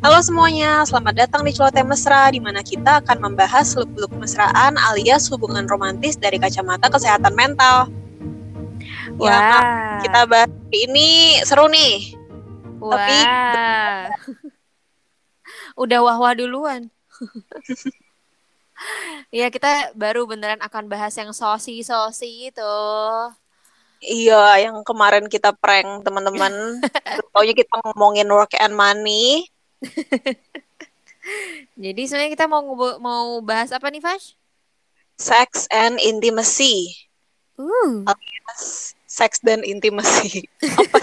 Halo semuanya, selamat datang di Celoteh Mesra, di mana kita akan membahas seluk-beluk mesraan alias hubungan romantis dari kacamata kesehatan mental. Ya, Wah. Mak, kita bahas ini seru nih. Wah. Tapi- Udah wah-wah duluan. Iya, kita baru beneran akan bahas yang sosi-sosi itu. Iya, yang kemarin kita prank teman-teman. Pokoknya kita ngomongin work and money. Jadi sebenarnya kita mau mau bahas apa nih, Fash? Sex and intimacy. Uh. Sex dan intimacy. Apa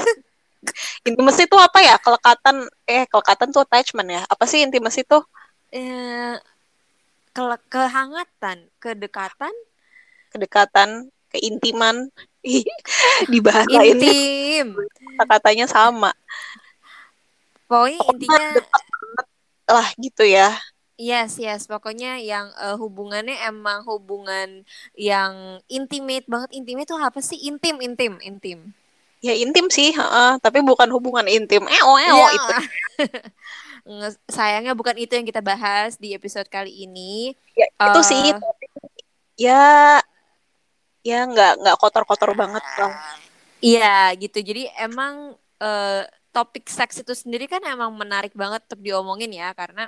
intimacy itu apa ya? Kelekatan, eh kelekatan tuh attachment ya. Apa sih intimacy tuh? Eh, ke- kehangatan, kedekatan, Kedekatan, keintiman. Di bahasa ini intim. kata-katanya sama. Pokoknya intinya Lah gitu ya. Yes, yes. Pokoknya yang eh, hubungannya emang hubungan yang intimate banget. Intimate tuh apa sih? Intim, intim, intim. Ya intim sih, heeh, tapi bukan hubungan intim. Eo eo Iya. itu. Sayangnya bukan itu yang kita bahas di episode kali ini. Ya, itu Eh. sih. tapi ya ya nggak nggak kotor-kotor banget lah. Iya, gitu. Jadi emang eh, topik seks itu sendiri kan emang menarik banget untuk diomongin ya, karena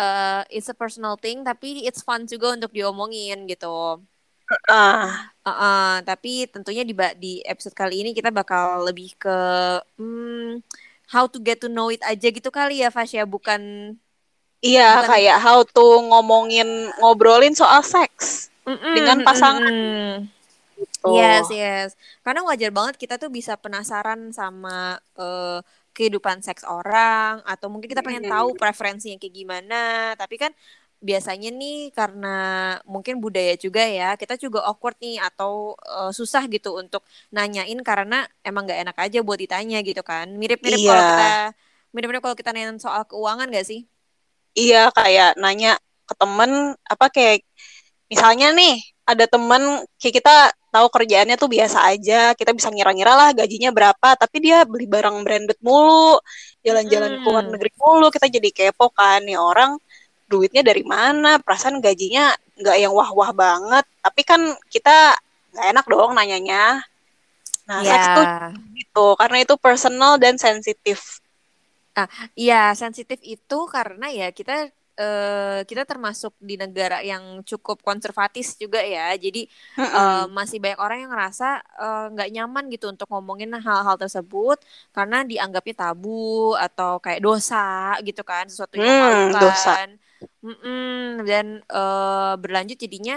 eh, it's a personal thing, tapi it's fun juga untuk diomongin gitu. Ah, Uh-uh, tapi tentunya di di episode kali ini kita bakal lebih ke hmm, how to get to know it aja gitu kali ya Fasya bukan iya Bukan- kayak how to ngomongin ngobrolin soal seks Mm-mm, dengan pasangan. mm-mm. Gitu. Yes, yes. Karena wajar banget kita tuh bisa penasaran sama eh, kehidupan seks orang atau mungkin kita pengen Mm. tahu preferensinya kayak gimana. Tapi kan biasanya nih karena mungkin budaya juga ya, kita juga awkward nih atau eh, susah gitu untuk nanyain karena emang nggak enak aja buat ditanya gitu kan. Mirip-mirip Iya. kalau kita mirip-mirip kalau kita nanya soal keuangan gak sih? Iya kayak nanya ke temen apa kayak misalnya nih ada temen kayak kita tahu kerjaannya tuh biasa aja kita bisa ngira-ngira lah gajinya berapa tapi dia beli barang branded mulu jalan-jalan ke luar Mm. negeri mulu kita jadi kepo kan nih orang duitnya dari mana perasaan gajinya nggak yang wah-wah banget tapi kan kita nggak enak dong nanyanya nah Ya. seks tuh gitu karena itu personal dan sensitif Iya, sensitif itu karena ya kita eh, kita termasuk di negara yang cukup konservatif juga ya. Jadi eh, masih banyak orang yang ngerasa eh, nggak nyaman gitu untuk ngomongin hal-hal tersebut karena dianggapnya tabu atau kayak dosa gitu kan, sesuatu yang Hmm, dosa. Dan eh, berlanjut jadinya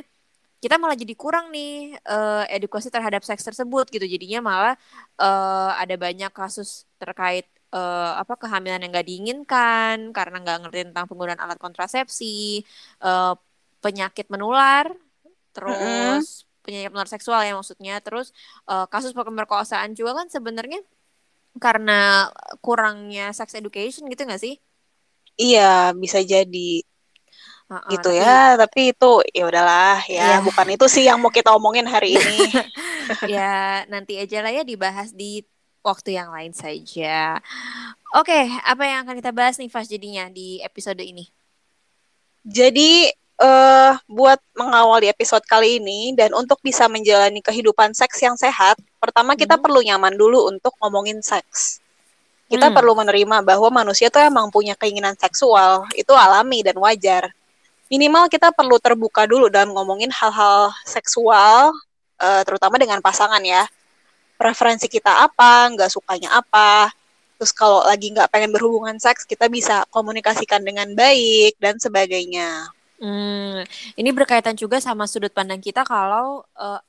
kita malah jadi kurang nih eh, edukasi terhadap seks tersebut gitu. Jadinya malah eh, ada banyak kasus terkait eh, apa kehamilan yang gak diinginkan karena nggak ngerti tentang penggunaan alat kontrasepsi, eh, penyakit menular, terus penyakit menular seksual ya maksudnya, terus eh, kasus pemerkosaan juga kan sebenarnya karena kurangnya sex education gitu nggak sih? iya bisa jadi Heeh, gitu tapi- ya tapi itu ya udahlah ya Iya. bukan itu sih yang mau kita omongin hari ini ya nanti aja lah ya dibahas di waktu yang lain saja. Oke, apa yang akan kita bahas nih Fas jadinya di episode ini? jadi eh buat mengawali episode kali ini dan untuk bisa menjalani kehidupan seks yang sehat pertama kita Hmm. perlu nyaman dulu untuk ngomongin seks kita Hmm. perlu menerima bahwa manusia tuh emang punya keinginan seksual itu alami dan wajar minimal kita perlu terbuka dulu dalam ngomongin hal-hal seksual eh, terutama dengan pasangan ya preferensi kita apa nggak sukanya apa. Terus kalau lagi nggak pengen berhubungan seks kita bisa komunikasikan dengan baik dan sebagainya. Hmm, ini berkaitan juga sama sudut pandang kita kalau eh,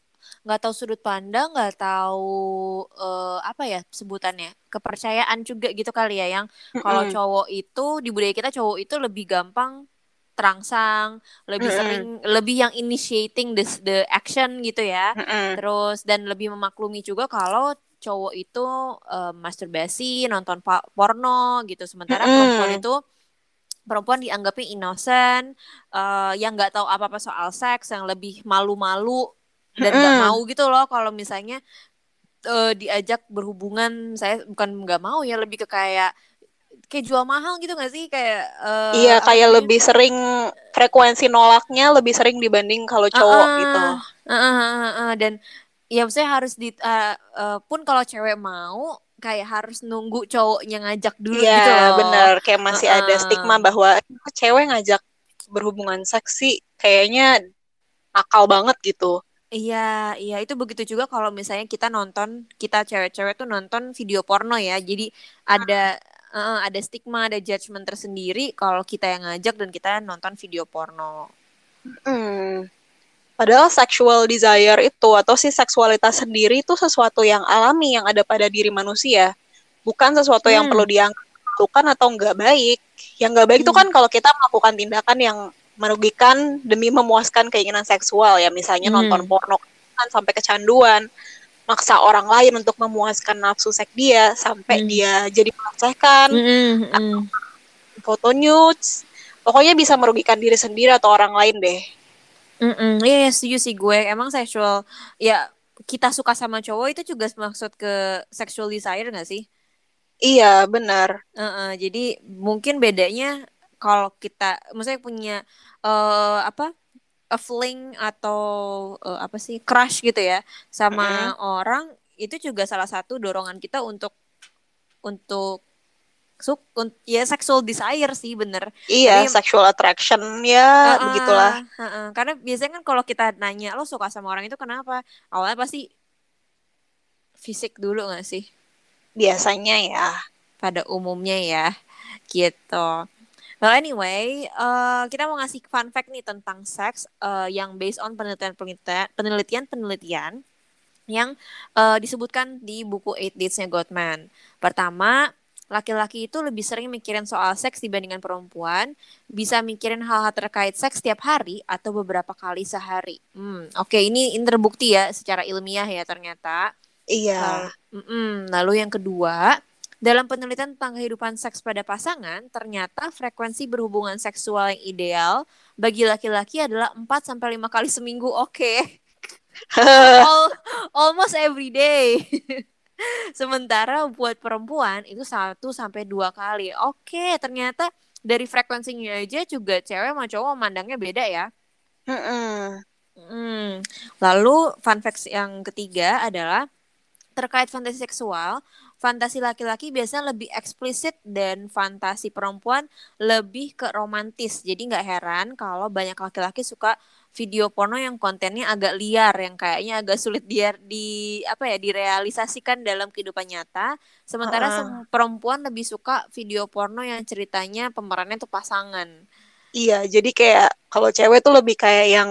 nggak tahu sudut pandang, nggak tahu eh, apa ya sebutannya kepercayaan juga gitu kali ya yang kalau cowok itu di budaya kita cowok itu lebih gampang terangsang, lebih Mm-mm. sering, lebih yang initiating the the action gitu ya. Mm-mm. Terus dan lebih memaklumi juga kalau cowok itu eh, masturbasi, nonton porno gitu. Sementara Mm-mm. perempuan itu perempuan dianggapnya innocent, eh, yang nggak tahu apa-apa soal seks, yang lebih malu-malu dan nggak Mm-mm. mau gitu loh kalau misalnya eh, diajak berhubungan. Saya bukan nggak mau ya, lebih ke kayak kayak jual mahal gitu gak sih kayak uh, iya kayak lebih sering frekuensi nolaknya lebih sering dibanding kalau cowok uh, uh, gitu uh, uh, uh, uh, dan ya maksudnya harus di uh, uh, pun kalau cewek mau kayak harus nunggu cowoknya ngajak dulu yeah, gitu loh. bener kayak masih uh -uh. ada stigma bahwa cewek ngajak berhubungan seksi kayaknya akal banget gitu Iya, iya itu begitu juga kalau misalnya kita nonton, kita cewek-cewek tuh nonton video porno ya. Jadi ada uh, ada stigma, ada judgement tersendiri kalau kita yang ngajak dan kita nonton video porno. Hmm. Padahal sexual desire itu atau si seksualitas sendiri itu sesuatu yang alami yang ada pada diri manusia, bukan sesuatu hmm. yang perlu dianggap atau nggak baik. Yang nggak baik itu hmm. kan kalau kita melakukan tindakan yang merugikan demi memuaskan keinginan seksual ya misalnya hmm. nonton porno kan sampai kecanduan maksa orang lain untuk memuaskan nafsu seks dia sampai hmm. dia jadi melecehkan hmm, hmm. foto nudes pokoknya bisa merugikan diri sendiri atau orang lain deh Mm iya, yeah, setuju sih gue. Emang seksual, ya kita suka sama cowok itu juga maksud ke sexual desire gak sih? Iya, benar. Uh -uh, jadi mungkin bedanya kalau kita, maksudnya punya uh, apa a fling atau uh, apa sih crush gitu ya sama mm. orang itu juga salah satu dorongan kita untuk untuk suk ya sexual desire sih bener. Iya Jadi, sexual attraction ya uh, begitulah. uh, uh, karena biasanya kan kalau kita nanya lo suka sama orang itu kenapa? Awalnya pasti fisik dulu gak sih? Biasanya ya. Pada umumnya ya gitu Well anyway, uh, kita mau ngasih fun fact nih tentang seks uh, yang based on penelitian-penelitian penelitian-penelitian yang uh, disebutkan di buku Eight Dates-nya Gottman. Pertama, laki-laki itu lebih sering mikirin soal seks dibandingkan perempuan, bisa mikirin hal-hal terkait seks setiap hari atau beberapa kali sehari. Hmm, oke okay, ini, ini terbukti ya secara ilmiah ya ternyata. Iya. Lalu, lalu yang kedua, dalam penelitian tentang kehidupan seks pada pasangan, ternyata frekuensi berhubungan seksual yang ideal bagi laki-laki adalah 4 sampai 5 kali seminggu. Oke. Okay. All, almost every day. Sementara buat perempuan itu 1 sampai 2 kali. Oke, okay, ternyata dari frekuensinya aja juga cewek sama cowok memandangnya beda ya. Hmm. Lalu fun fact yang ketiga adalah terkait fantasi seksual, fantasi laki-laki biasanya lebih eksplisit dan fantasi perempuan lebih ke romantis. Jadi nggak heran kalau banyak laki-laki suka video porno yang kontennya agak liar, yang kayaknya agak sulit dia di apa ya direalisasikan dalam kehidupan nyata. Sementara uh -uh. perempuan lebih suka video porno yang ceritanya pemerannya tuh pasangan. Iya, jadi kayak kalau cewek tuh lebih kayak yang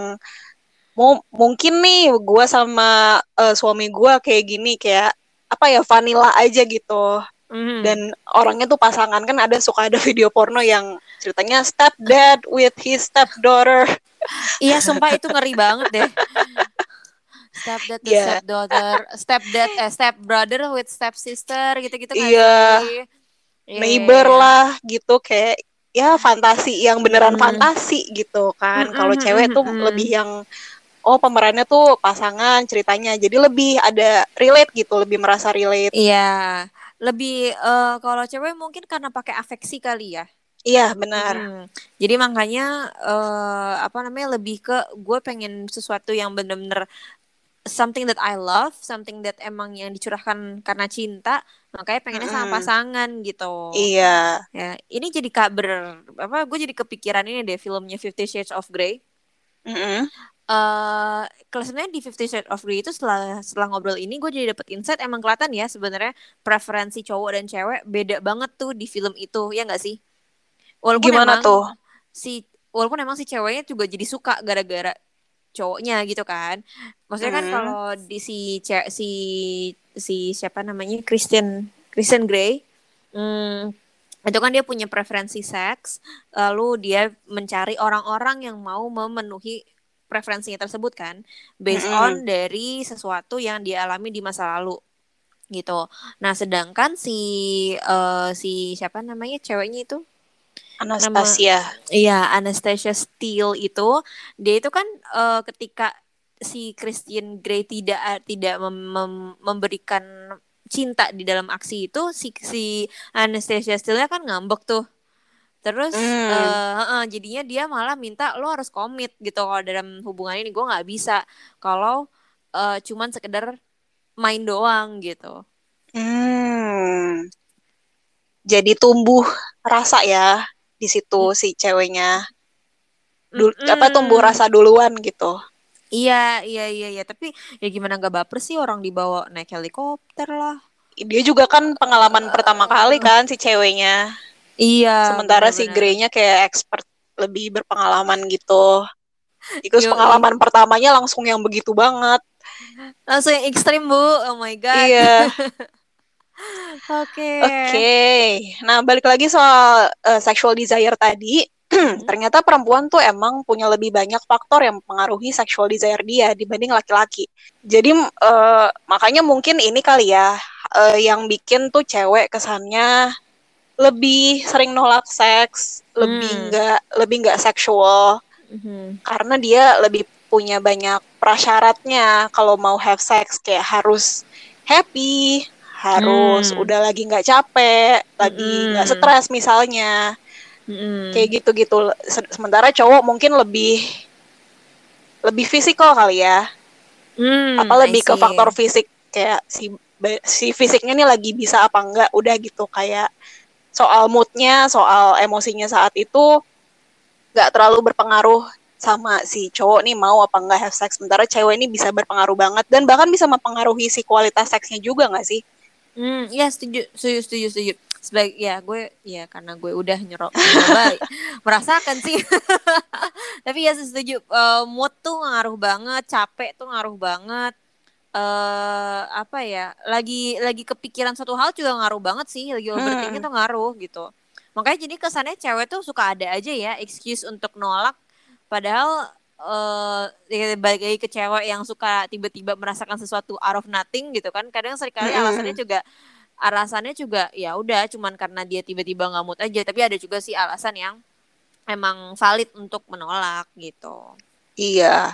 mau mungkin nih gue sama uh, suami gue kayak gini kayak apa ya vanilla aja gitu mm. dan orangnya tuh pasangan kan ada suka ada video porno yang ceritanya step dad with his step daughter iya sumpah itu ngeri banget deh step dad yeah. step daughter step dad eh, step brother with step sister gitu-gitu kan iya yeah. neighbor yeah. lah gitu kayak ya fantasi yang beneran mm. fantasi gitu kan mm -hmm. kalau cewek tuh mm -hmm. lebih yang oh pemerannya tuh pasangan ceritanya jadi lebih ada relate gitu lebih merasa relate iya lebih uh, kalau cewek mungkin karena pakai afeksi kali ya iya benar hmm. jadi makanya uh, apa namanya lebih ke gue pengen sesuatu yang bener-bener something that I love, something that emang yang dicurahkan karena cinta, makanya pengennya sama pasangan gitu. Iya. Ya, ini jadi kabar apa? Gue jadi kepikiran ini deh filmnya Fifty Shades of Grey. Mm -hmm uh, kalau sebenarnya di Fifty Shades of Grey itu setelah setelah ngobrol ini gue jadi dapet insight emang kelihatan ya sebenarnya preferensi cowok dan cewek beda banget tuh di film itu ya nggak sih? Walaupun gimana emang tuh? si walaupun emang si ceweknya juga jadi suka gara-gara cowoknya gitu kan. Maksudnya kan hmm. kalau di si si si siapa namanya Christian Christian Grey hmm, itu kan dia punya preferensi seks lalu dia mencari orang-orang yang mau memenuhi preferensinya tersebut kan based mm on dari sesuatu yang dia alami di masa lalu gitu. Nah, sedangkan si uh, si siapa namanya ceweknya itu Anastasia. Nama, iya, Anastasia Steele itu dia itu kan uh, ketika si Christian Grey tidak tidak mem mem memberikan cinta di dalam aksi itu si si Anastasia Steele kan ngambek tuh terus Hmm. eh, eh, jadinya dia malah minta lo harus komit gitu kalau dalam hubungan ini gue nggak bisa kalau eh, cuman sekedar main doang gitu Hmm. Jadi tumbuh rasa ya di situ si ceweknya. Dul- apa tumbuh rasa duluan gitu. iya iya iya iya tapi ya gimana nggak baper sih orang dibawa naik helikopter lah Dia juga kan pengalaman pertama kali kan si ceweknya. Iya Sementara si benar-benar. Grey-nya kayak expert lebih berpengalaman gitu. Yoi. pengalaman pertamanya langsung yang begitu banget. langsung yang ekstrim bu oh my god Iya. oke Oke. Nah, balik lagi soal uh, sexual desire tadi. Ternyata perempuan tuh emang punya lebih banyak faktor yang mempengaruhi sexual desire dia dibanding laki-laki. Jadi uh, makanya mungkin ini kali ya uh, yang bikin tuh cewek kesannya lebih sering nolak seks, lebih Hmm. nggak lebih nggak seksual Mhm. karena dia lebih punya banyak prasyaratnya kalau mau have sex kayak harus happy, harus Hmm. udah lagi nggak capek, lagi nggak Mm-mm. stres misalnya, Mm-mm. kayak gitu-gitu. Se- Sementara cowok mungkin lebih lebih fisikal kali ya, Hmm, apa lebih ke faktor fisik kayak si si fisiknya nih lagi bisa apa enggak, udah gitu kayak soal moodnya, soal emosinya saat itu nggak terlalu berpengaruh sama si cowok nih mau apa enggak have sex. Sementara cewek ini bisa berpengaruh banget dan bahkan bisa mempengaruhi si kualitas seksnya juga nggak sih? Hmm, ya setuju, setuju, setuju, setuju. Sebaik ya gue ya karena gue udah nyerok merasakan sih. Tapi ya setuju Eh, mood tuh ngaruh banget, capek tuh ngaruh banget. Eh apa ya? Lagi lagi kepikiran satu hal juga ngaruh banget sih, lagi overthinking tuh ngaruh gitu. Makanya jadi kesannya cewek tuh suka ada aja ya excuse untuk nolak padahal eh ya balik lagi ke cewek yang suka tiba-tiba merasakan sesuatu out of nothing gitu kan kadang sering kali Mm-mm. alasannya juga alasannya juga ya udah cuman karena dia tiba-tiba nggak mood aja tapi ada juga sih alasan yang emang valid untuk menolak gitu Iya.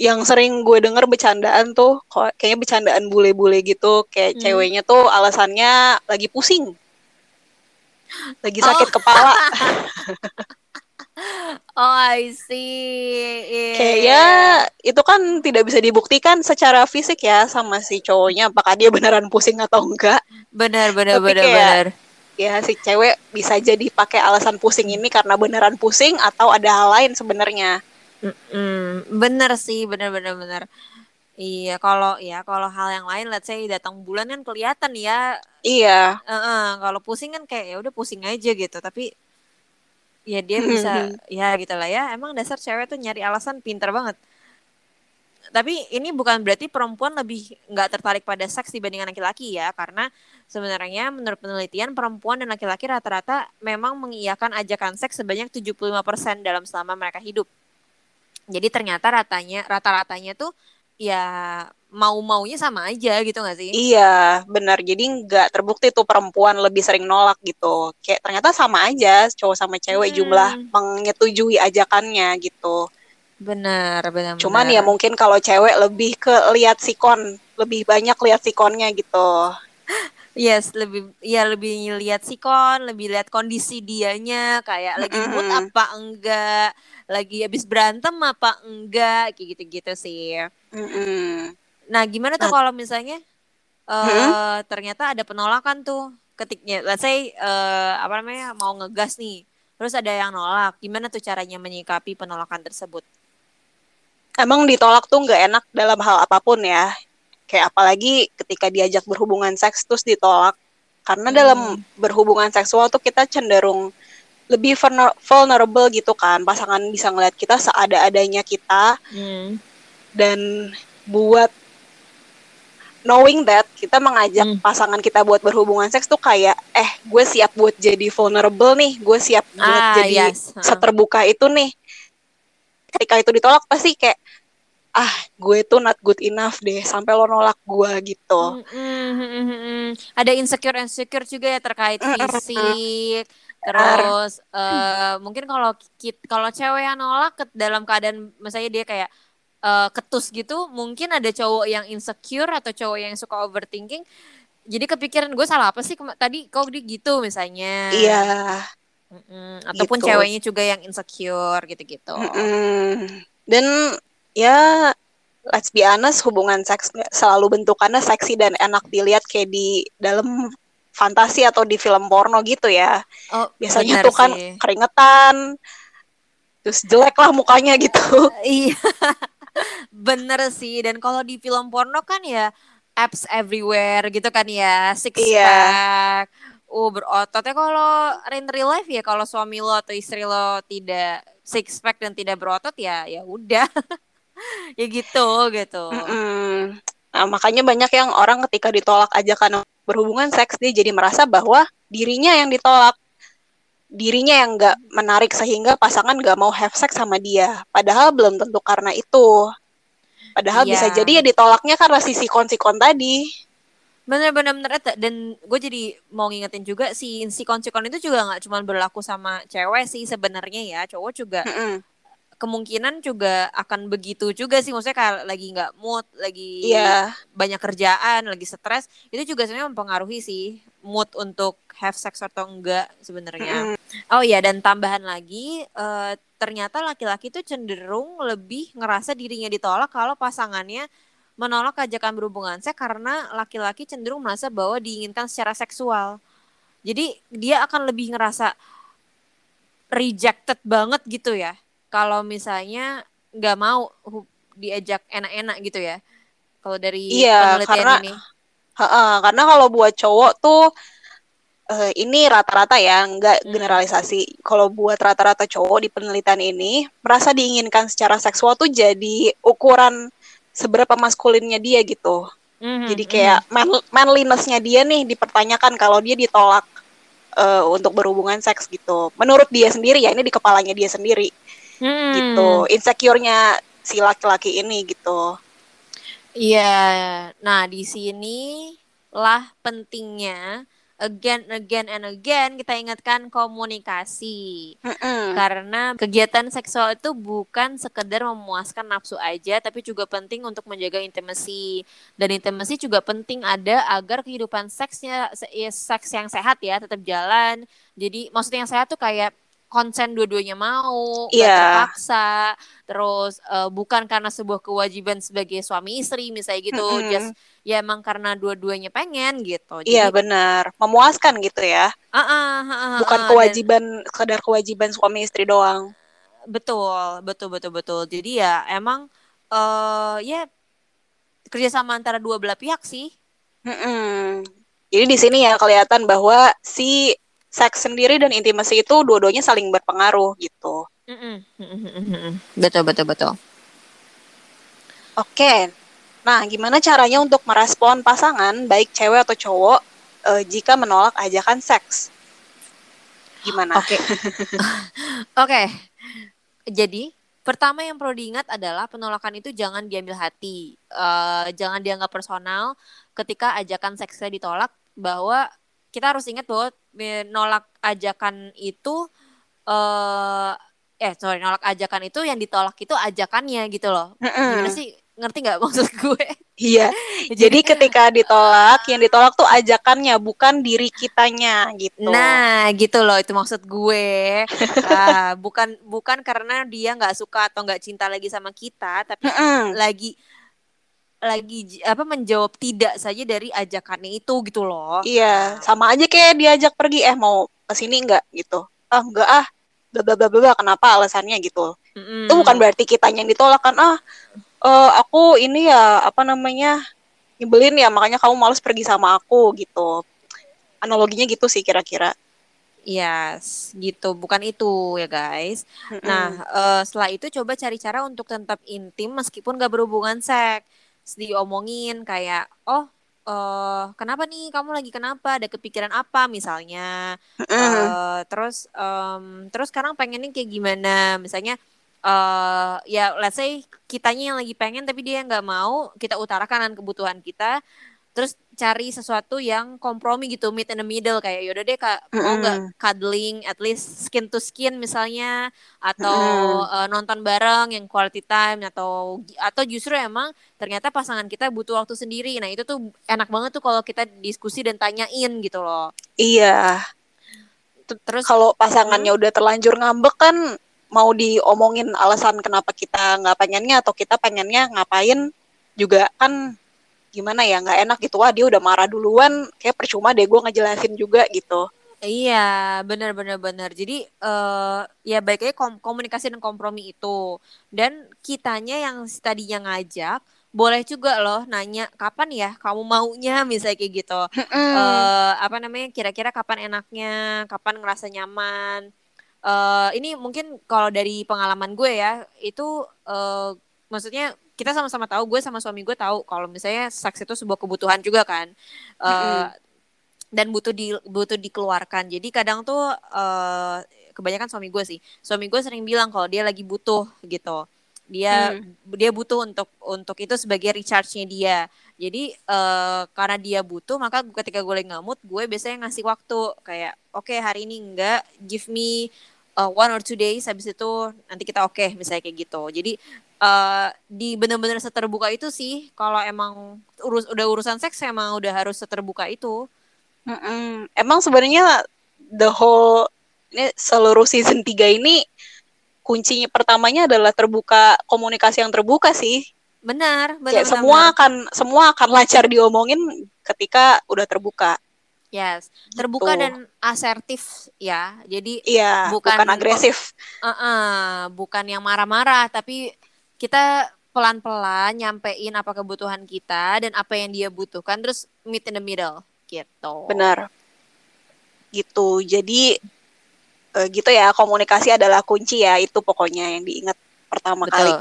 Yang sering gue denger bercandaan tuh, kayaknya bercandaan bule-bule gitu, kayak Hmm. ceweknya tuh alasannya lagi pusing, lagi sakit Oh. kepala. oh I see Iya. Kayaknya itu kan tidak bisa dibuktikan secara fisik ya sama si cowoknya apakah dia beneran pusing atau enggak. benar benar Tapi benar kayak- benar Ya si cewek bisa jadi pakai alasan pusing ini karena beneran pusing atau ada hal lain sebenarnya. Mm-mm, bener sih bener bener iya kalau ya kalau hal yang lain let's say datang bulan kan kelihatan ya. Iya. Heeh, kalau pusing kan kayak ya udah pusing aja gitu. Tapi ya dia bisa ya gitu lah ya. Emang dasar cewek tuh nyari alasan pinter banget. Tapi ini bukan berarti perempuan lebih nggak tertarik pada seks dibandingkan laki-laki ya. Karena sebenarnya menurut penelitian perempuan dan laki-laki rata-rata memang mengiyakan ajakan seks sebanyak 75% dalam selama mereka hidup jadi ternyata ratanya rata-ratanya tuh ya mau-maunya sama aja gitu gak sih Iya, benar. Jadi nggak terbukti tuh perempuan lebih sering nolak gitu. Kayak ternyata sama aja cowok sama cewek Hmm. jumlah menyetujui ajakannya gitu. benar benar Cuman benar. ya mungkin kalau cewek lebih ke lihat sikon, lebih banyak lihat sikonnya gitu. Yes, lebih ya lebih lihat sikon, lebih lihat kondisi dianya kayak lagi mood apa enggak, lagi habis berantem apa enggak, kayak gitu-gitu sih. Nah, gimana tuh Nah. kalau misalnya eh ternyata ada penolakan tuh ketiknya, let's say eh, apa namanya mau ngegas nih, terus ada yang nolak, gimana tuh caranya menyikapi penolakan tersebut? Emang ditolak tuh nggak enak dalam hal apa pun ya. Kayak apalagi ketika diajak berhubungan seks terus ditolak. Karena Hmm. dalam berhubungan seksual tuh kita cenderung lebih vulner- vulnerable gitu kan. Pasangan bisa ngeliat kita seada-adanya kita Hmm. dan buat knowing that kita mengajak Hmm. pasangan kita buat berhubungan seks tuh kayak eh gue siap buat jadi vulnerable nih, gue siap buat Ah, jadi yes. seterbuka itu nih. Ketika itu ditolak pasti kayak ah gue tuh not good enough deh sampai lo nolak gue gitu. Mm, mm, mm, mm, mm. Ada insecure insecure juga ya terkait fisik. Terus eh, mungkin kalau kalau cewek yang nolak ke dalam keadaan misalnya dia kayak eh, ketus gitu, mungkin ada cowok yang insecure atau cowok yang suka overthinking jadi kepikiran gue salah apa sih tadi kok dia gitu misalnya Iya. Mm-mm. ataupun Gitu. ceweknya juga yang insecure gitu-gitu Mm-mm. Dan ya let's be honest hubungan seks selalu bentukannya seksi dan enak dilihat kayak di dalam fantasi atau di film porno gitu ya. oh Biasanya tuh kan sih. keringetan, terus jelek lah mukanya gitu. Iya, bener sih. Dan kalau di film porno kan ya apps everywhere gitu kan ya, six Iya. pack, uh berototnya kalau in real life ya kalau suami lo atau istri lo tidak six pack dan tidak berotot ya ya udah, ya gitu gitu. Mm-mm. Nah, makanya banyak yang orang ketika ditolak ajakan berhubungan seks dia jadi merasa bahwa dirinya yang ditolak, dirinya yang nggak menarik sehingga pasangan nggak mau have sex sama dia. Padahal belum tentu karena itu. Padahal Iya. bisa jadi ya ditolaknya karena sisi konsikon tadi. Bener-bener bener dan gue jadi mau ngingetin juga si si konsekon itu juga nggak cuma berlaku sama cewek sih sebenarnya ya cowok juga Mm-mm. Kemungkinan juga akan begitu juga sih. Maksudnya kalau lagi nggak mood lagi Iya. banyak kerjaan lagi stres itu juga sebenarnya mempengaruhi sih mood untuk have sex atau enggak sebenarnya. Oh iya dan tambahan lagi eh, ternyata laki-laki tuh cenderung lebih ngerasa dirinya ditolak kalau pasangannya menolak ajakan berhubungan seks karena laki-laki cenderung merasa bahwa diinginkan secara seksual. Jadi dia akan lebih ngerasa rejected banget gitu ya kalau misalnya nggak mau diajak enak-enak gitu ya kalau dari Iya, penelitian karena- ini Ha-ha, karena kalau buat cowok tuh eh, ini rata-rata ya, nggak Hmm. generalisasi. Kalau buat rata-rata cowok di penelitian ini merasa diinginkan secara seksual tuh jadi ukuran seberapa maskulinnya dia gitu. Mhm, Jadi kayak man- manliness-nya dia nih dipertanyakan kalau dia ditolak eh, untuk berhubungan seks gitu. Menurut dia sendiri ya, ini di kepalanya dia sendiri mhm. gitu. Insecure-nya si laki-laki ini gitu. Iya, nah di sini lah pentingnya again again and again kita ingatkan komunikasi. Mm-mm. Karena kegiatan seksual itu bukan sekedar memuaskan nafsu aja, tapi juga penting untuk menjaga intimasi. Dan intimasi juga penting ada agar kehidupan seksnya se- ya, seks yang sehat ya tetap jalan. Jadi maksudnya yang sehat tuh kayak konsen dua-duanya mau, Iya. terpaksa, terus eh, bukan karena sebuah kewajiban sebagai suami istri misalnya gitu, Mm-mm. just ya emang karena dua-duanya pengen gitu. Iya Jadi, benar, memuaskan gitu ya. ah, ah, ah, ah, bukan ah, dan- kewajiban sekedar kewajiban suami istri doang. Betul, betul, betul, betul. Jadi ya emang eh ya kerjasama antara dua belah pihak sih. Mm-mm. Jadi di sini ya kelihatan bahwa si seks sendiri dan intimasi itu dua-duanya saling berpengaruh gitu. Betul, betul, betul. Oke. Nah, gimana caranya untuk merespon pasangan baik cewek atau cowok eh, jika menolak ajakan seks? Gimana? Oke, oke. Jadi pertama yang perlu diingat adalah penolakan itu jangan diambil hati, Eh, jangan dianggap personal. Ketika ajakan seksnya ditolak, bahwa kita harus ingat bahwa menolak ajakan itu eh eh sorry nolak ajakan itu yang ditolak itu ajakannya gitu loh. Gimana sih? Ngerti nggak maksud gue? Iya. Jadi ketika ditolak, yang ditolak tuh ajakannya, bukan diri kitanya gitu. Nah, gitu loh itu maksud gue. Ah, bukan bukan karena dia nggak suka atau nggak cinta lagi sama kita, tapi lagi lagi apa menjawab tidak saja dari ajakannya itu gitu loh. Iya, sama aja kayak diajak pergi, eh mau ke sini enggak gitu. Ah, enggak ah. Bla bla bla bla kenapa alasannya gitu. Mm-mm. Itu bukan berarti kitanya yang ditolak kan. Ah, eh, aku ini ya apa namanya? nyebelin ya, makanya kamu males pergi sama aku gitu. Analoginya gitu sih kira-kira. Yes, gitu. Bukan itu ya guys. Mm-mm. Nah, eh, setelah itu coba cari cara untuk tetap intim meskipun gak berhubungan seks. Diomongin kayak, oh, eh kenapa nih? Kamu lagi kenapa? Ada kepikiran apa misalnya? Eh, terus, em, terus sekarang pengennya kayak gimana? Misalnya, eh ya, let's say kitanya yang lagi pengen tapi dia nggak mau, kita utarakan kebutuhan kita. Terus cari sesuatu yang kompromi gitu meet in the middle kayak yaudah deh kak mau nggak cuddling at least skin to skin misalnya atau mm. uh, nonton bareng yang quality time atau atau justru emang ternyata pasangan kita butuh waktu sendiri nah itu tuh enak banget tuh kalau kita diskusi dan tanyain gitu loh iya terus kalau pasangannya hmm? udah terlanjur ngambek kan mau diomongin alasan kenapa kita nggak pengennya atau kita pengennya ngapain juga kan gimana ya nggak enak gitu wah dia udah marah duluan kayak percuma deh gue ngejelasin juga gitu Iya, benar benar benar. Jadi uh, ya baiknya kom komunikasi dan kompromi itu. Dan kitanya yang tadinya ngajak, boleh juga loh nanya kapan ya kamu maunya misalnya kayak gitu. Mm. Uh, apa namanya? Kira-kira kapan enaknya, kapan ngerasa nyaman. Uh, ini mungkin kalau dari pengalaman gue ya, itu uh, maksudnya kita sama-sama tahu gue sama suami gue tahu kalau misalnya seks itu sebuah kebutuhan juga kan. Uh, dan butuh di butuh dikeluarkan. Jadi kadang tuh uh, kebanyakan suami gue sih. Suami gue sering bilang kalau dia lagi butuh gitu. Dia mm. dia butuh untuk untuk itu sebagai recharge-nya dia. Jadi uh, karena dia butuh maka ketika gue lagi ngamut gue biasanya ngasih waktu. Kayak oke okay, hari ini enggak give me uh, one or two days habis itu nanti kita oke okay, misalnya kayak gitu. Jadi uh, di benar-benar seterbuka itu sih kalau emang urus udah urusan seks emang udah harus seterbuka itu mm -mm. emang sebenarnya the whole ini seluruh season 3 ini kuncinya pertamanya adalah terbuka komunikasi yang terbuka sih benar benar, ya, benar semua benar. akan semua akan lancar diomongin ketika udah terbuka Yes, terbuka gitu. dan asertif ya. Jadi iya, bukan, bukan agresif. Uh -uh, bukan yang marah-marah, tapi kita pelan-pelan nyampein apa kebutuhan kita dan apa yang dia butuhkan terus meet in the middle gitu. Benar. Gitu. Jadi uh, gitu ya komunikasi adalah kunci ya itu pokoknya yang diingat pertama Betul. kali.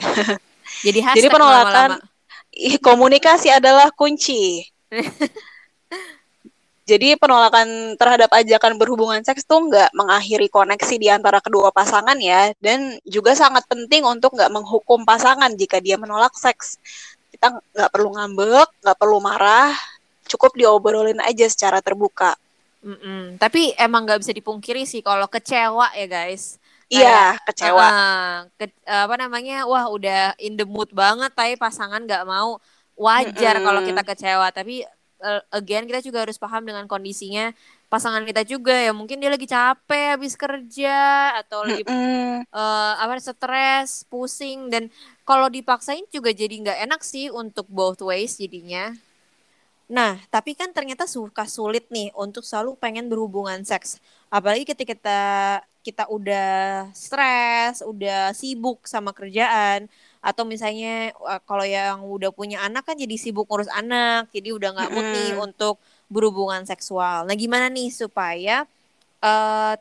Jadi Jadi penolakan lama -lama. komunikasi adalah kunci. Jadi penolakan terhadap ajakan berhubungan seks tuh nggak mengakhiri koneksi di antara kedua pasangan ya, dan juga sangat penting untuk nggak menghukum pasangan jika dia menolak seks. Kita nggak perlu ngambek, nggak perlu marah, cukup diobrolin aja secara terbuka. Mm-mm. Tapi emang nggak bisa dipungkiri sih kalau kecewa ya guys. Iya, kecewa. Uh, ke, apa namanya? Wah, udah in the mood banget tapi pasangan nggak mau. Wajar mm -hmm. kalau kita kecewa, tapi uh, again kita juga harus paham dengan kondisinya. Pasangan kita juga ya mungkin dia lagi capek habis kerja atau lagi mm uh, apa stres pusing dan kalau dipaksain juga jadi nggak enak sih untuk both ways jadinya. Nah tapi kan ternyata suka sulit nih untuk selalu pengen berhubungan seks. Apalagi ketika kita kita udah stres udah sibuk sama kerjaan atau misalnya kalau yang udah punya anak kan jadi sibuk ngurus anak jadi udah nggak mood nih untuk berhubungan seksual. Nah gimana nih supaya uh,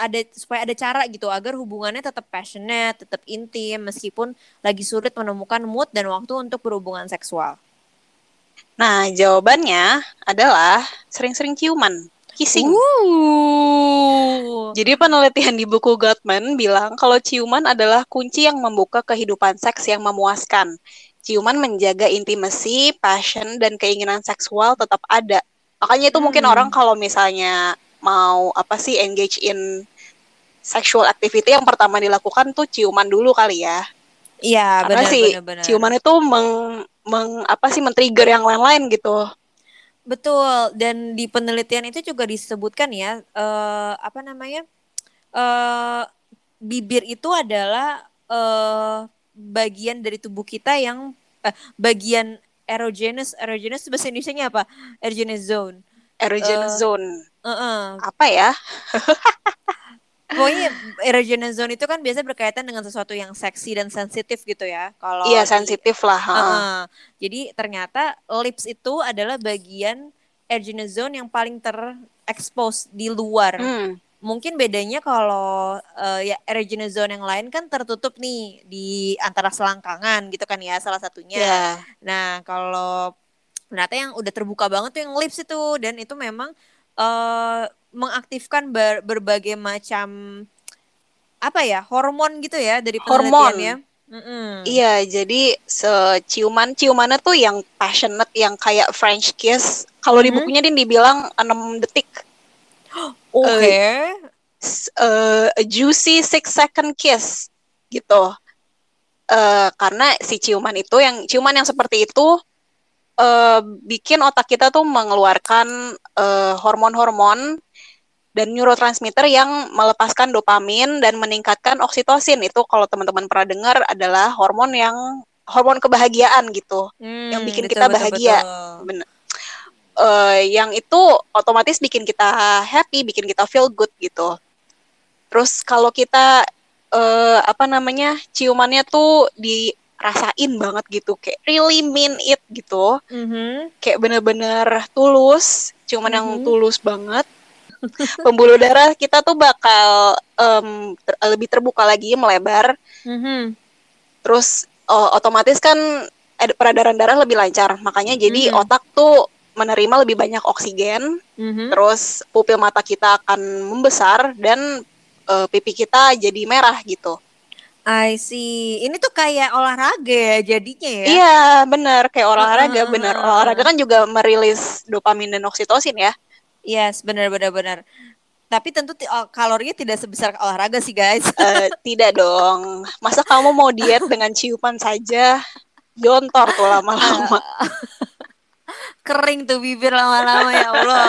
ada supaya ada cara gitu agar hubungannya tetap passionate tetap intim meskipun lagi sulit menemukan mood dan waktu untuk berhubungan seksual? Nah jawabannya adalah sering-sering ciuman kissing. Uh. Jadi penelitian di buku Gottman bilang kalau ciuman adalah kunci yang membuka kehidupan seks yang memuaskan. Ciuman menjaga intimasi, passion, dan keinginan seksual tetap ada. Makanya itu hmm. mungkin orang kalau misalnya mau apa sih engage in sexual activity yang pertama dilakukan tuh ciuman dulu kali ya. Iya, benar sih ciuman itu meng, meng apa sih men-trigger yang lain-lain gitu. Betul, dan di penelitian itu juga disebutkan ya, uh, apa namanya, uh, bibir itu adalah uh, bagian dari tubuh kita yang uh, bagian erogenous, erogenous bahasa Indonesia apa? Erogenous zone. Erogenous uh, zone. Uh -uh. Apa ya? Pokoknya erogenous zone itu kan biasa berkaitan dengan sesuatu yang seksi dan sensitif gitu ya. Kalau Iya, sensitif lah. Uh, uh, jadi ternyata lips itu adalah bagian erogenous zone yang paling terekspos di luar. Hmm. Mungkin bedanya kalau uh, ya erogenous zone yang lain kan tertutup nih di antara selangkangan gitu kan ya salah satunya. Yeah. Nah, kalau ternyata yang udah terbuka banget tuh yang lips itu dan itu memang uh, mengaktifkan ber, berbagai macam apa ya hormon gitu ya dari penelitian ya. Mm-mm. Iya, jadi ciuman ciumannya tuh yang passionate, yang kayak French kiss. Kalau di Mhm. bukunya dia dibilang 6 detik. Oke. S- eh, a juicy six second kiss gitu. Eh, karena si ciuman itu yang ciuman yang seperti itu eh, bikin otak kita tuh mengeluarkan eh, hormon-hormon dan neurotransmitter yang melepaskan dopamin dan meningkatkan oksitosin. Itu kalau teman-teman pernah dengar adalah hormon yang hormon kebahagiaan gitu. yang Hmm, bikin betul, kita bahagia. betul. Bener. Eh, yang itu otomatis bikin kita happy, bikin kita feel good gitu. Terus kalau kita eh, apa namanya ciumannya tuh dirasain banget gitu, kayak really mean it gitu, Mhm. kayak bener-bener tulus, ciuman yang Mhm. tulus banget. Pembuluh darah kita tuh bakal em, ter- lebih terbuka lagi, melebar. Mhm. Terus oh, otomatis kan peredaran darah lebih lancar. Makanya jadi Mhm. otak tuh menerima lebih banyak oksigen, Mhm. terus pupil mata kita akan membesar dan eh, pipi kita jadi merah gitu. I see. Ini tuh kayak olahraga ya jadinya ya. Iya, benar kayak olahraga, Heeh, benar. Olahraga kan juga merilis dopamin dan oksitosin ya. Yes, benar benar benar. Tapi tentu oh, kalorinya tidak sebesar olahraga sih, guys. Eh, tidak dong. Masa kamu mau diet dengan ciuman saja? Jontor tuh lama-lama. Kering tuh bibir lama-lama ya Allah.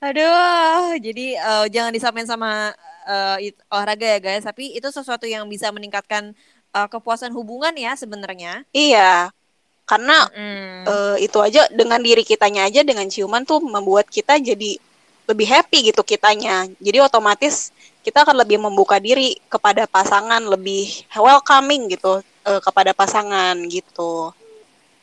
Aduh, jadi eh, jangan disamain sama it- olahraga ya, guys. Tapi itu sesuatu yang bisa meningkatkan eh, kepuasan hubungan ya sebenarnya. Iya, karena Mm. eh, itu aja dengan diri kitanya aja dengan ciuman tuh membuat kita jadi lebih happy gitu kitanya. Jadi otomatis kita akan lebih membuka diri kepada pasangan, lebih welcoming gitu eh, kepada pasangan gitu.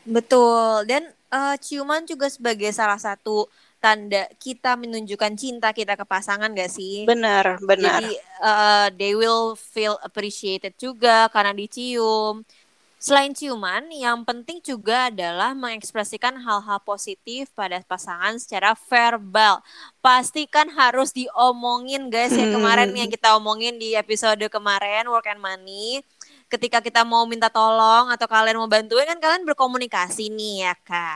Betul. Dan eh, ciuman juga sebagai salah satu tanda kita menunjukkan cinta kita ke pasangan gak sih? Benar, benar. Jadi uh, they will feel appreciated juga karena dicium. Selain ciuman, yang penting juga adalah mengekspresikan hal-hal positif pada pasangan secara verbal. Pastikan harus diomongin guys ya kemarin yang kita omongin di episode kemarin Work and Money. Ketika kita mau minta tolong atau kalian mau bantuin kan kalian berkomunikasi nih ya kan.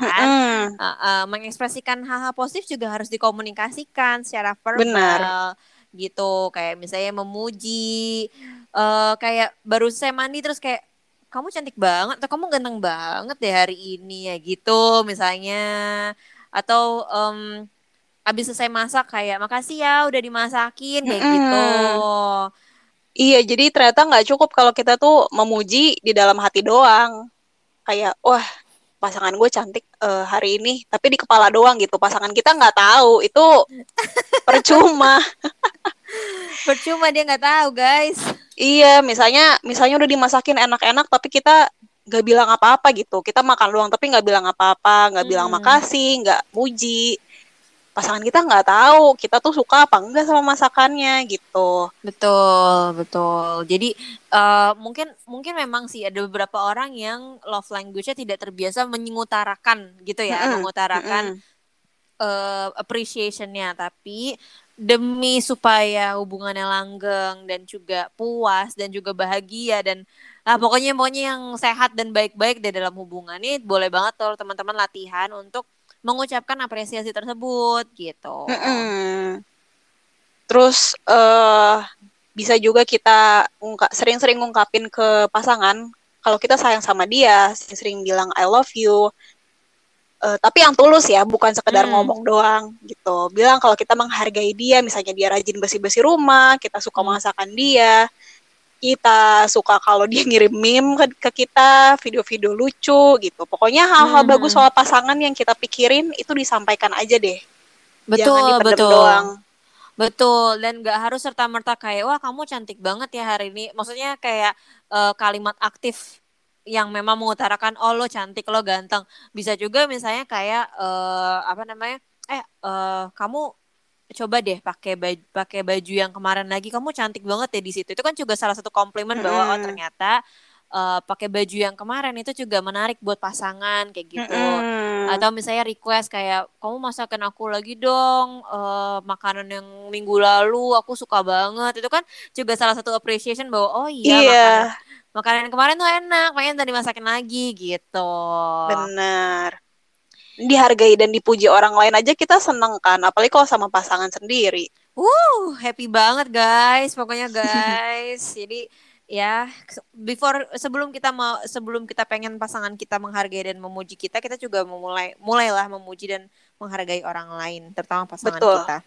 Uh, uh, mengekspresikan hal-hal positif juga harus dikomunikasikan secara verbal Benar. gitu kayak misalnya memuji eh kayak baru saya mandi terus kayak kamu cantik banget atau kamu ganteng banget deh hari ini ya gitu misalnya atau em abis selesai masak kayak makasih ya udah dimasakin kayak Mm-mm. gitu Iya, jadi ternyata nggak cukup kalau kita tuh memuji di dalam hati doang. Kayak, wah, pasangan gue cantik eh, hari ini, tapi di kepala doang gitu. Pasangan kita nggak tahu, itu percuma. percuma dia nggak tahu guys Iya, misalnya, misalnya udah dimasakin enak-enak, tapi kita nggak bilang apa-apa gitu. Kita makan doang, tapi nggak bilang apa-apa, nggak bilang Mm. makasih, nggak muji. Pasangan kita nggak tahu kita tuh suka apa enggak sama masakannya gitu. Betul, betul. Jadi eh, mungkin mungkin memang sih ada beberapa orang yang love language-nya tidak terbiasa mengutarakan gitu ya, Mm-mm, mengutarakan mm-mm. eh, appreciation-nya, tapi demi supaya hubungannya langgeng dan juga puas dan juga bahagia dan ah, pokoknya pokoknya yang sehat dan baik-baik di dalam hubungan ini boleh banget tuh teman-teman latihan untuk mengucapkan apresiasi tersebut gitu. Terus eh bisa juga kita sering-sering ngungkapin ke pasangan kalau kita sayang sama dia, sering-sering bilang I love you. Eh, tapi yang tulus ya, bukan sekedar Hmm. ngomong doang gitu. Bilang kalau kita menghargai dia, misalnya dia rajin bersih-bersih rumah, kita suka Hmm. masakan dia, kita suka kalau dia ngirim meme ke, ke kita, video-video lucu gitu. Pokoknya hal-hal Hmm. bagus soal pasangan yang kita pikirin itu disampaikan aja deh. Betul, betul. doang. Betul, dan gak harus serta-merta kayak, wah kamu cantik banget ya hari ini. Maksudnya kayak eh, kalimat aktif yang memang mengutarakan, oh lo cantik, lo ganteng. Bisa juga misalnya kayak, eh, apa namanya, eh eh, kamu coba deh pakai baju, pakai baju yang kemarin lagi, kamu cantik banget ya di situ. Itu kan juga salah satu komplimen bahwa oh ternyata eh, pakai baju yang kemarin itu juga menarik buat pasangan kayak gitu. Atau misalnya request kayak kamu masakin aku lagi dong eh, makanan yang minggu lalu aku suka banget. Itu kan juga salah satu appreciation bahwa oh iya. makanan makanan kemarin tuh enak, pengen tadi masakin lagi gitu. Bener. Dihargai dan dipuji orang lain aja kita seneng kan, apalagi kalau sama pasangan sendiri. Uh, happy banget guys, pokoknya guys. Jadi ya before sebelum kita mau sebelum kita pengen pasangan kita menghargai dan memuji kita kita juga memulai mulailah memuji dan menghargai orang lain terutama pasangan Betul. kita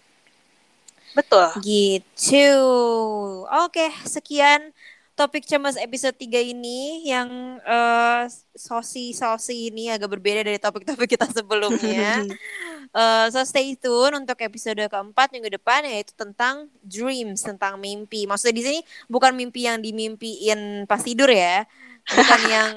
Betul. gitu oke sekian topik cemas episode 3 ini yang uh, sosi sosi ini agak berbeda dari topik-topik kita sebelumnya Uh, so stay tune untuk episode keempat minggu depan yaitu tentang dreams, tentang mimpi. Maksudnya di sini bukan mimpi yang dimimpiin pas tidur ya. Bukan yang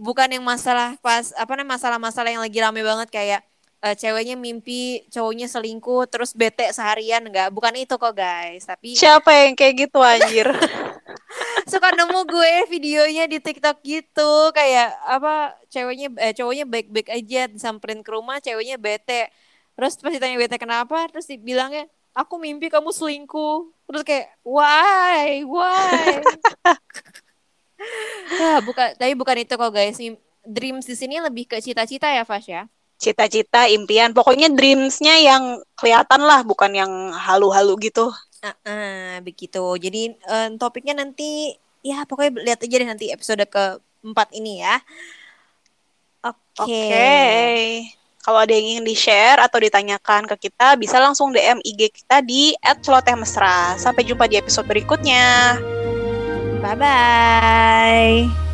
bukan yang masalah pas apa namanya masalah-masalah yang lagi rame banget kayak uh, ceweknya mimpi cowoknya selingkuh terus bete seharian enggak bukan itu kok guys tapi siapa yang kayak gitu anjir suka nemu gue videonya di TikTok gitu. Kayak apa ceweknya eh cowoknya baik-baik aja disamperin ke rumah ceweknya bete. Terus pas ditanya bete kenapa terus dibilangnya aku mimpi kamu selingkuh. Terus kayak why? Why? Nah, bukan tapi bukan itu kok guys. Dreams di sini lebih ke cita-cita ya Fas ya? Cita-cita impian. Pokoknya dreamsnya yang kelihatan lah bukan yang halu-halu gitu uh, uh, begitu jadi uh, topiknya nanti ya pokoknya lihat aja deh nanti episode keempat ini ya oke okay. okay. Kalau ada yang ingin di-share atau ditanyakan ke kita, bisa langsung DM IG kita di @celotehmesra. Sampai jumpa di episode berikutnya. Bye-bye.